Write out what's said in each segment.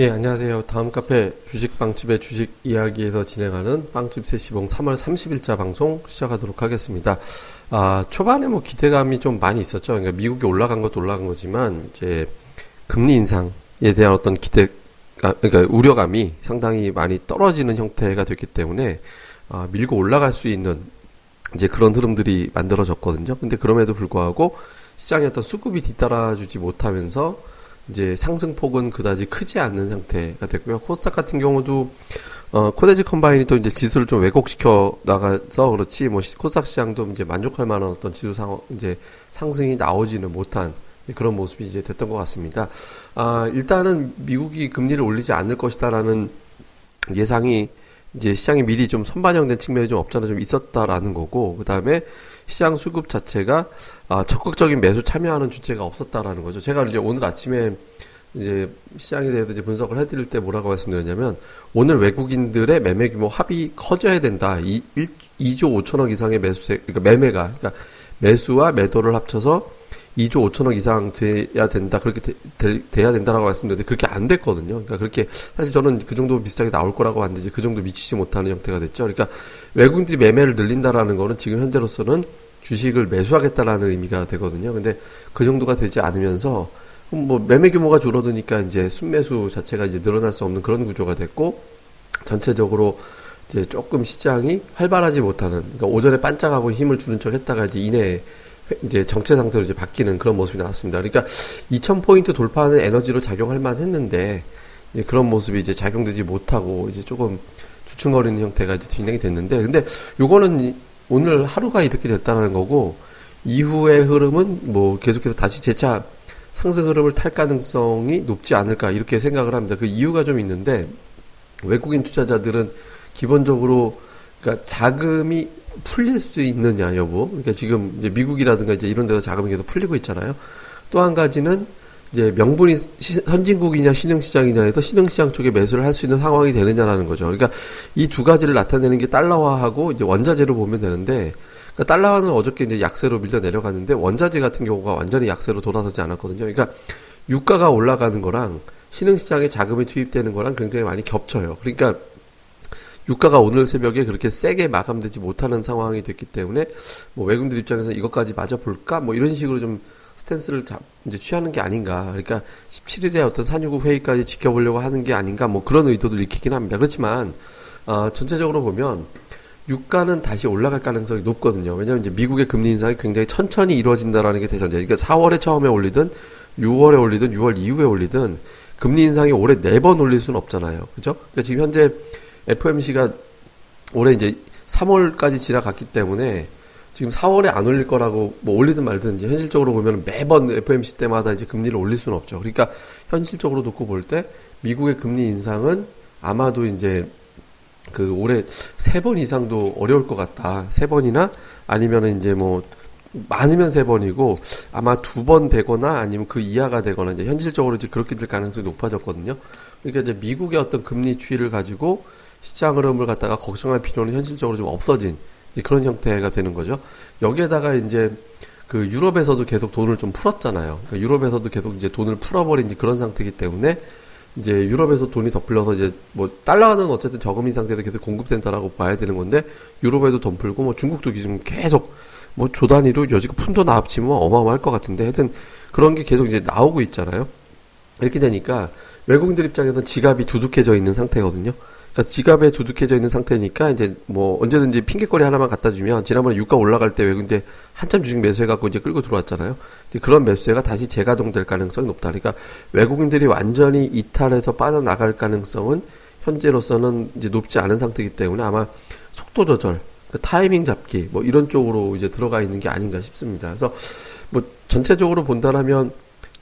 예, 안녕하세요. 다음 카페 주식 빵집의 주식 이야기에서 진행하는 빵집 세시봉 3월 30일자 방송 시작하도록 하겠습니다. 아, 초반에 뭐 기대감이 좀 많이 있었죠. 그러니까 미국이 올라간 것도 올라간 거지만, 이제 금리 인상에 대한 어떤 기대, 아, 그러니까 우려감이 상당히 많이 떨어지는 형태가 됐기 때문에, 아, 밀고 올라갈 수 있는 이제 그런 흐름들이 만들어졌거든요. 근데 그럼에도 불구하고 시장의 어떤 수급이 뒤따라주지 못하면서 이제 상승폭은 그다지 크지 않는 상태가 됐고요. 코스닥 같은 경우도 어, 코데지 컴바인이 또 이제 지수를 좀 왜곡시켜 나가서 그렇지 뭐 코스닥 시장도 이제 만족할 만한 어떤 지수 상 이제 상승이 나오지는 못한 그런 모습이 이제 됐던 것 같습니다. 아, 일단은 미국이 금리를 올리지 않을 것이다라는 예상이 이제 시장이 미리 좀 선반영된 측면이 좀 없잖아 좀 있었다라는 거고 그 다음에 시장 수급 자체가 아, 적극적인 매수 참여하는 주체가 없었다라는 거죠. 제가 이제 오늘 아침에 이제 시장에 대해서 이제 분석을 해드릴 때 뭐라고 말씀드렸냐면 오늘 외국인들의 매매 규모 합이 커져야 된다. 이 1, 2조 5천억 이상의 매수 그러니까 매매가 그러니까 매수와 매도를 합쳐서 2조 5천억 이상 돼야 된다. 그렇게 되, 돼야 된다라고 말씀드렸는데 그렇게 안 됐거든요. 그러니까 그렇게 사실 저는 그 정도 비슷하게 나올 거라고 봤는데 그 정도 미치지 못하는 형태가 됐죠. 그러니까 외국인들이 매매를 늘린다라는 거는 지금 현재로서는 주식을 매수하겠다라는 의미가 되거든요. 근데 그 정도가 되지 않으면서 뭐 매매 규모가 줄어드니까 이제 순매수 자체가 이제 늘어날 수 없는 그런 구조가 됐고 전체적으로 이제 조금 시장이 활발하지 못하는 그러니까 오전에 반짝하고 힘을 주는 척 했다가 이제 이내 이제 정체 상태로 이제 바뀌는 그런 모습이 나왔습니다. 그러니까 2000포인트 돌파하는 에너지로 작용할 만 했는데 이제 그런 모습이 이제 작용되지 못하고 이제 조금 주춤거리는 형태가 이제 진행이 됐는데 근데 요거는 오늘 하루가 이렇게 됐다는 거고 이후의 흐름은 뭐 계속해서 다시 재차 상승 흐름을 탈 가능성이 높지 않을까 이렇게 생각을 합니다. 그 이유가 좀 있는데 외국인 투자자들은 기본적으로 그러니까 자금이 풀릴 수 있느냐 여부. 그러니까 지금 이제 미국이라든가 이제 이런 데서 자금이 계속 풀리고 있잖아요. 또 한 가지는 이제 명분이 시, 선진국이냐 신흥시장이냐에서 신흥시장 쪽에 매수를 할 수 있는 상황이 되느냐라는 거죠. 그러니까 이 두 가지를 나타내는 게 달러화하고 이제 원자재로 보면 되는데 그러니까 달러화는 어저께 이제 약세로 밀려 내려갔는데 원자재 같은 경우가 완전히 약세로 돌아서지 않았거든요. 그러니까 유가가 올라가는 거랑 신흥시장에 자금이 투입되는 거랑 굉장히 많이 겹쳐요. 그러니까 유가가 오늘 새벽에 그렇게 세게 마감되지 못하는 상황이 됐기 때문에 뭐 외국인들 입장에서 이것까지 맞아 볼까 뭐 이런 식으로 좀 스탠스를 잡, 이제 취하는 게 아닌가. 그러니까 17일에 어떤 산유국 회의까지 지켜보려고 하는 게 아닌가. 뭐 그런 의도도 읽히긴 합니다. 그렇지만, 어, 전체적으로 보면, 유가는 다시 올라갈 가능성이 높거든요. 왜냐하면 이제 미국의 금리 인상이 굉장히 천천히 이루어진다라는 게 대전제. 그러니까 4월에 처음에 올리든 6월에 올리든 6월 이후에 올리든 금리 인상이 올해 네 번 올릴 수는 없잖아요. 그죠? 그러니까 지금 현재 FMC가 올해 이제 3월까지 지나갔기 때문에 지금 4월에 안 올릴 거라고 뭐 올리든 말든 이제 현실적으로 보면 매번 FMC 때마다 이제 금리를 올릴 수는 없죠. 그러니까 현실적으로 놓고 볼 때 미국의 금리 인상은 아마도 이제 그 올해 세 번 이상도 어려울 것 같다. 세 번이나 아니면은 이제 뭐 많으면 세 번이고 아마 두 번 되거나 아니면 그 이하가 되거나 이제 현실적으로 이제 그렇게 될 가능성이 높아졌거든요. 그러니까 이제 미국의 어떤 금리 추이를 가지고 시장 흐름을 갖다가 걱정할 필요는 현실적으로 좀 없어진 그런 형태가 되는 거죠. 여기에다가 이제 그 유럽에서도 계속 돈을 좀 풀었잖아요. 그러니까 유럽에서도 계속 이제 돈을 풀어버린 그런 상태이기 때문에 이제 유럽에서 돈이 더 풀려서 이제 뭐 달러는 어쨌든 저금리 상태에서 계속 공급된다라고 봐야 되는 건데 유럽에도 돈 풀고 뭐 중국도 지금 계속 뭐 조단위로 여지껏 푼돈 합치면 어마어마할 것 같은데 하여튼 그런 게 계속 이제 나오고 있잖아요. 이렇게 되니까 외국인들 입장에서는 지갑이 두둑해져 있는 상태거든요. 그러니까 지갑에 두둑해져 있는 상태니까 이제 뭐 언제든지 핑계거리 하나만 갖다 주면 지난번에 유가 올라갈 때 외국인데 한참 주식 매수해갖고 이제 끌고 들어왔잖아요. 그런 매수세가 다시 재가동될 가능성이 높다. 그러니까 외국인들이 완전히 이탈해서 빠져나갈 가능성은 현재로서는 이제 높지 않은 상태이기 때문에 아마 속도 조절, 그 타이밍 잡기 뭐 이런 쪽으로 이제 들어가 있는 게 아닌가 싶습니다. 그래서 뭐 전체적으로 본다라면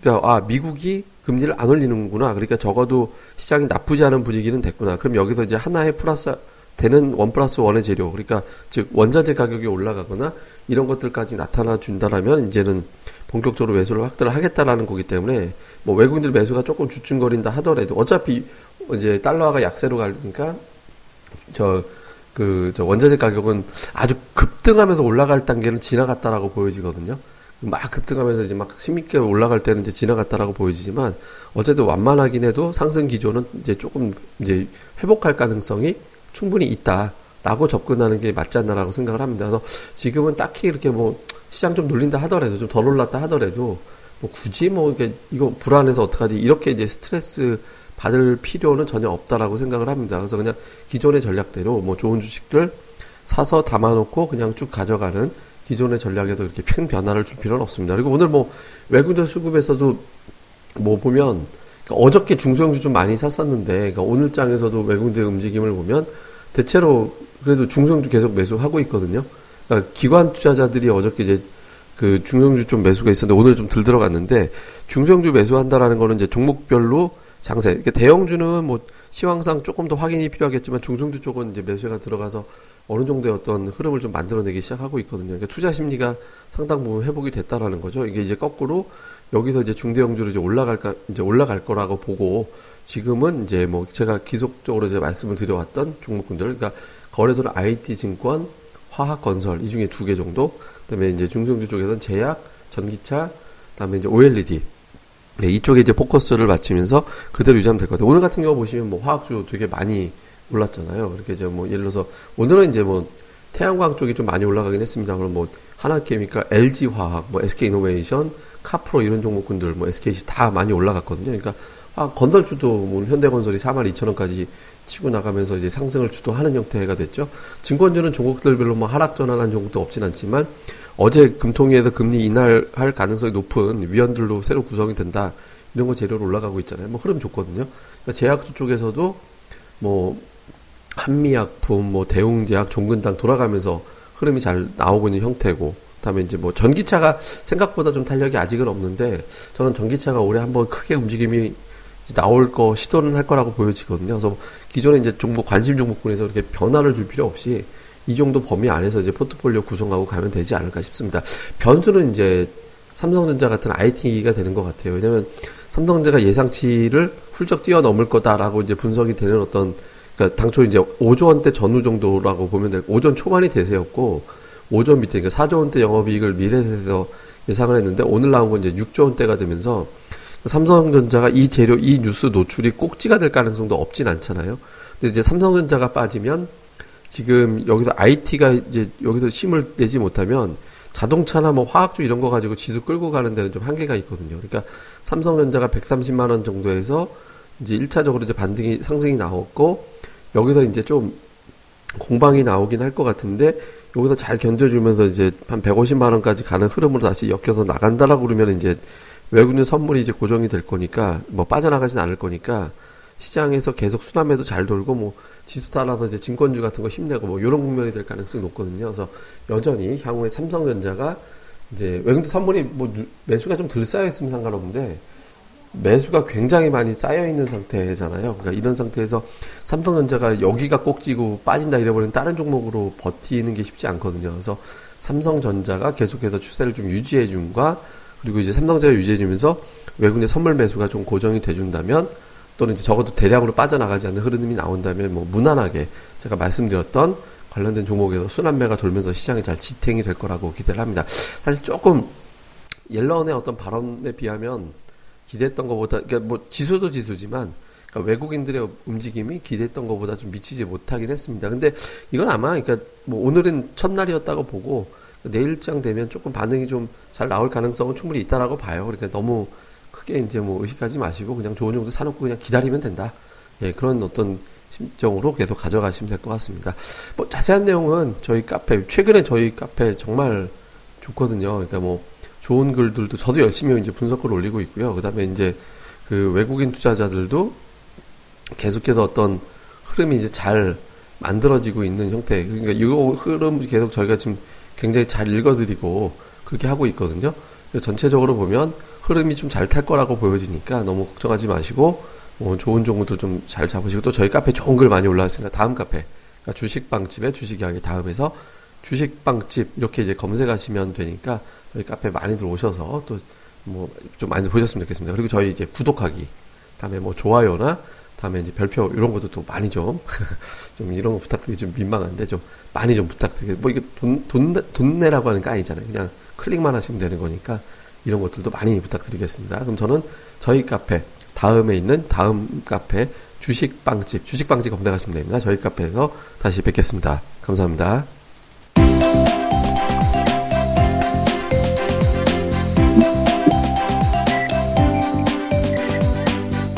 그러니까 아 미국이 금리를 안 올리는구나. 그러니까 적어도 시장이 나쁘지 않은 분위기는 됐구나. 그럼 여기서 이제 하나의 플러스 되는 원 플러스 원의 재료, 그러니까 즉 원자재 가격이 올라가거나 이런 것들까지 나타나 준다라면 이제는 본격적으로 매수를 확대를 하겠다라는 거기 때문에 뭐 외국인들 매수가 조금 주춤거린다 하더라도 어차피 이제 달러가 약세로 가니까 저 그, 저 원자재 가격은 아주 급등하면서 올라갈 단계는 지나갔다라고 보여지거든요. 막 급등하면서 이제 막 힘있게 올라갈 때는 이제 지나갔다라고 보여지지만 어쨌든 완만하긴 해도 상승 기조는 이제 조금 이제 회복할 가능성이 충분히 있다라고 접근하는 게 맞지 않나라고 생각을 합니다. 그래서 지금은 딱히 이렇게 뭐 시장 좀 눌린다 하더라도 좀 덜 올랐다 하더라도 뭐 굳이 뭐 이게 이거 불안해서 어떡하지 이렇게 이제 스트레스 받을 필요는 전혀 없다라고 생각을 합니다. 그래서 그냥 기존의 전략대로 뭐 좋은 주식들 사서 담아놓고 그냥 쭉 가져가는 기존의 전략에도 이렇게 큰 변화를 줄 필요는 없습니다. 그리고 오늘 뭐 외국인 수급에서도 뭐 보면 그러니까 어저께 중소형주 좀 많이 샀었는데 그러니까 오늘 장에서도 외국인들 움직임을 보면 대체로 그래도 중소형주 계속 매수하고 있거든요. 그러니까 기관 투자자들이 어저께 이제 그 중소형주 좀 매수가 있었는데 오늘 좀 들 들어갔는데 중소형주 매수한다라는 거는 이제 종목별로 장세. 그러니까 대형주는 뭐 시황상 조금 더 확인이 필요하겠지만 중소형주 쪽은 이제 매수가 들어가서 어느 정도의 어떤 흐름을 좀 만들어내기 시작하고 있거든요. 그러니까 투자 심리가 상당 부분 회복이 됐다라는 거죠. 이게 이제 거꾸로 여기서 이제 중대형주로 이제 올라갈까 이제 올라갈 거라고 보고 지금은 이제 뭐 제가 기속적으로 이제 말씀을 드려왔던 종목군들, 그러니까 거래소는 IT 증권, 화학 건설 이 중에 두 개 정도, 그다음에 이제 중소형주 쪽에서는 제약, 전기차, 그다음에 이제 OLED 네, 이쪽에 이제 포커스를 맞추면서 그대로 유지하면 될 것 같아요. 오늘 같은 경우 보시면 뭐 화학주 되게 많이 올랐잖아요. 이렇게 이제 뭐 예를 들어서 오늘은 이제 뭐 태양광 쪽이 좀 많이 올라가긴 했습니다. 그럼 뭐 하나케미칼, LG화학, 뭐 SK이노베이션, 카프로 이런 종목군들, 뭐 SKC 다 많이 올라갔거든요. 그러니까 아, 건설주도 뭐 현대건설이 4만 2천 원까지 치고 나가면서 이제 상승을 주도하는 형태가 됐죠. 증권주는 종목들별로 뭐 하락 전환한 종목도 없진 않지만 어제 금통위에서 금리 인하할 가능성이 높은 위원들로 새로 구성이 된다. 이런 거 재료로 올라가고 있잖아요. 뭐 흐름 좋거든요. 그러니까 제약주 쪽에서도 뭐 한미약품, 뭐 대웅제약, 종근당 돌아가면서 흐름이 잘 나오고 있는 형태고, 그다음에 이제 뭐 전기차가 생각보다 좀 탄력이 아직은 없는데 저는 전기차가 올해 한번 크게 움직임이 나올 거 시도는 할 거라고 보여지거든요. 그래서 기존에 이제 종목 관심 종목군에서 이렇게 변화를 줄 필요 없이 이 정도 범위 안에서 이제 포트폴리오 구성하고 가면 되지 않을까 싶습니다. 변수는 이제 삼성전자 같은 IT가 되는 것 같아요. 왜냐면 삼성전자가 예상치를 훌쩍 뛰어넘을 거다라고 이제 분석이 되는 어떤 그러니까 당초 이제 5조 원대 전후 정도라고 보면 되고 5조 초반이 대세였고 5조 밑에 그러니까 4조 원대 영업이익을 미래에서 예상을 했는데 오늘 나온 건 이제 6조 원대가 되면서 삼성전자가 이 재료 이 뉴스 노출이 꼭지가 될 가능성도 없진 않잖아요. 근데 이제 삼성전자가 빠지면 지금 여기서 IT가 이제 여기서 힘을 내지 못하면 자동차나 뭐 화학주 이런 거 가지고 지수 끌고 가는 데는 좀 한계가 있거든요. 그러니까 삼성전자가 130만 원 정도에서 이제 1차적으로 이제 반등이 상승이 나왔고 여기서 이제 좀 공방이 나오긴 할 것 같은데 여기서 잘 견뎌주면서 이제 한 150만 원까지 가는 흐름으로 다시 엮여서 나간다라고 그러면 이제 외국인 선물이 이제 고정이 될 거니까 뭐 빠져나가진 않을 거니까 시장에서 계속 수남에도 잘 돌고 뭐 지수 따라서 이제 증권주 같은 거 힘내고 뭐 이런 국면이 될 가능성이 높거든요. 그래서 여전히 향후에 삼성전자가 이제 외국인 선물이 뭐 매수가 좀 덜 쌓여 있으면 상관없는데 매수가 굉장히 많이 쌓여 있는 상태잖아요. 그러니까 이런 상태에서 삼성전자가 여기가 꼭지고 빠진다 이래버리면 다른 종목으로 버티는 게 쉽지 않거든요. 그래서 삼성전자가 계속해서 추세를 좀 유지해 준과 그리고 이제 삼성전자 유지해 주면서 외국인 선물 매수가 좀 고정이 돼 준다면 또는 이제 적어도 대량으로 빠져나가지 않는 흐름이 나온다면 뭐 무난하게 제가 말씀드렸던 관련된 종목에서 순환매가 돌면서 시장이 잘 지탱이 될 거라고 기대를 합니다. 사실 조금 옐런의 어떤 발언에 비하면 기대했던 것보다 그러니까 뭐 지수도 지수지만 그러니까 외국인들의 움직임이 기대했던 것보다 좀 미치지 못하긴 했습니다. 근데 이건 아마 그러니까 뭐 오늘은 첫날이었다고 보고 내일장 되면 조금 반응이 좀 잘 나올 가능성은 충분히 있다라고 봐요. 그러니까 너무 크게 이제 뭐 의식하지 마시고 그냥 좋은 정도 사놓고 그냥 기다리면 된다. 예, 그런 어떤 심정으로 계속 가져가시면 될 것 같습니다. 뭐 자세한 내용은 저희 카페 최근에 저희 카페 정말 좋거든요. 그러니까 뭐 좋은 글들도 저도 열심히 이제 분석글 올리고 있고요. 그다음에 이제 그 외국인 투자자들도 계속해서 어떤 흐름이 이제 잘 만들어지고 있는 형태. 그러니까 이 흐름 계속 저희가 지금 굉장히 잘 읽어드리고 그렇게 하고 있거든요. 전체적으로 보면 흐름이 좀 잘 탈 거라고 보여지니까 너무 걱정하지 마시고 뭐 좋은 종목들 좀 잘 잡으시고 또 저희 카페 좋은 글 많이 올라왔으니까 다음 카페 그러니까 주식빵집의 주식 이야기 다음에서 주식빵집 이렇게 이제 검색하시면 되니까 저희 카페 많이들 오셔서 또 뭐 좀 많이 보셨으면 좋겠습니다. 그리고 저희 이제 구독하기, 다음에 뭐 좋아요나 다음에 이제 별표 이런 것도 또 많이 좀, 좀 이런 거 부탁드리기 좀 민망한데 좀 많이 좀 부탁드리게, 뭐 이게 돈, 돈, 돈 내라고 하는 거 아니잖아요. 그냥 클릭만 하시면 되는 거니까 이런 것들도 많이 부탁드리겠습니다. 그럼 저는 저희 카페, 다음에 있는 다음 카페 주식빵집, 주식빵집 검색하시면 됩니다. 저희 카페에서 다시 뵙겠습니다. 감사합니다.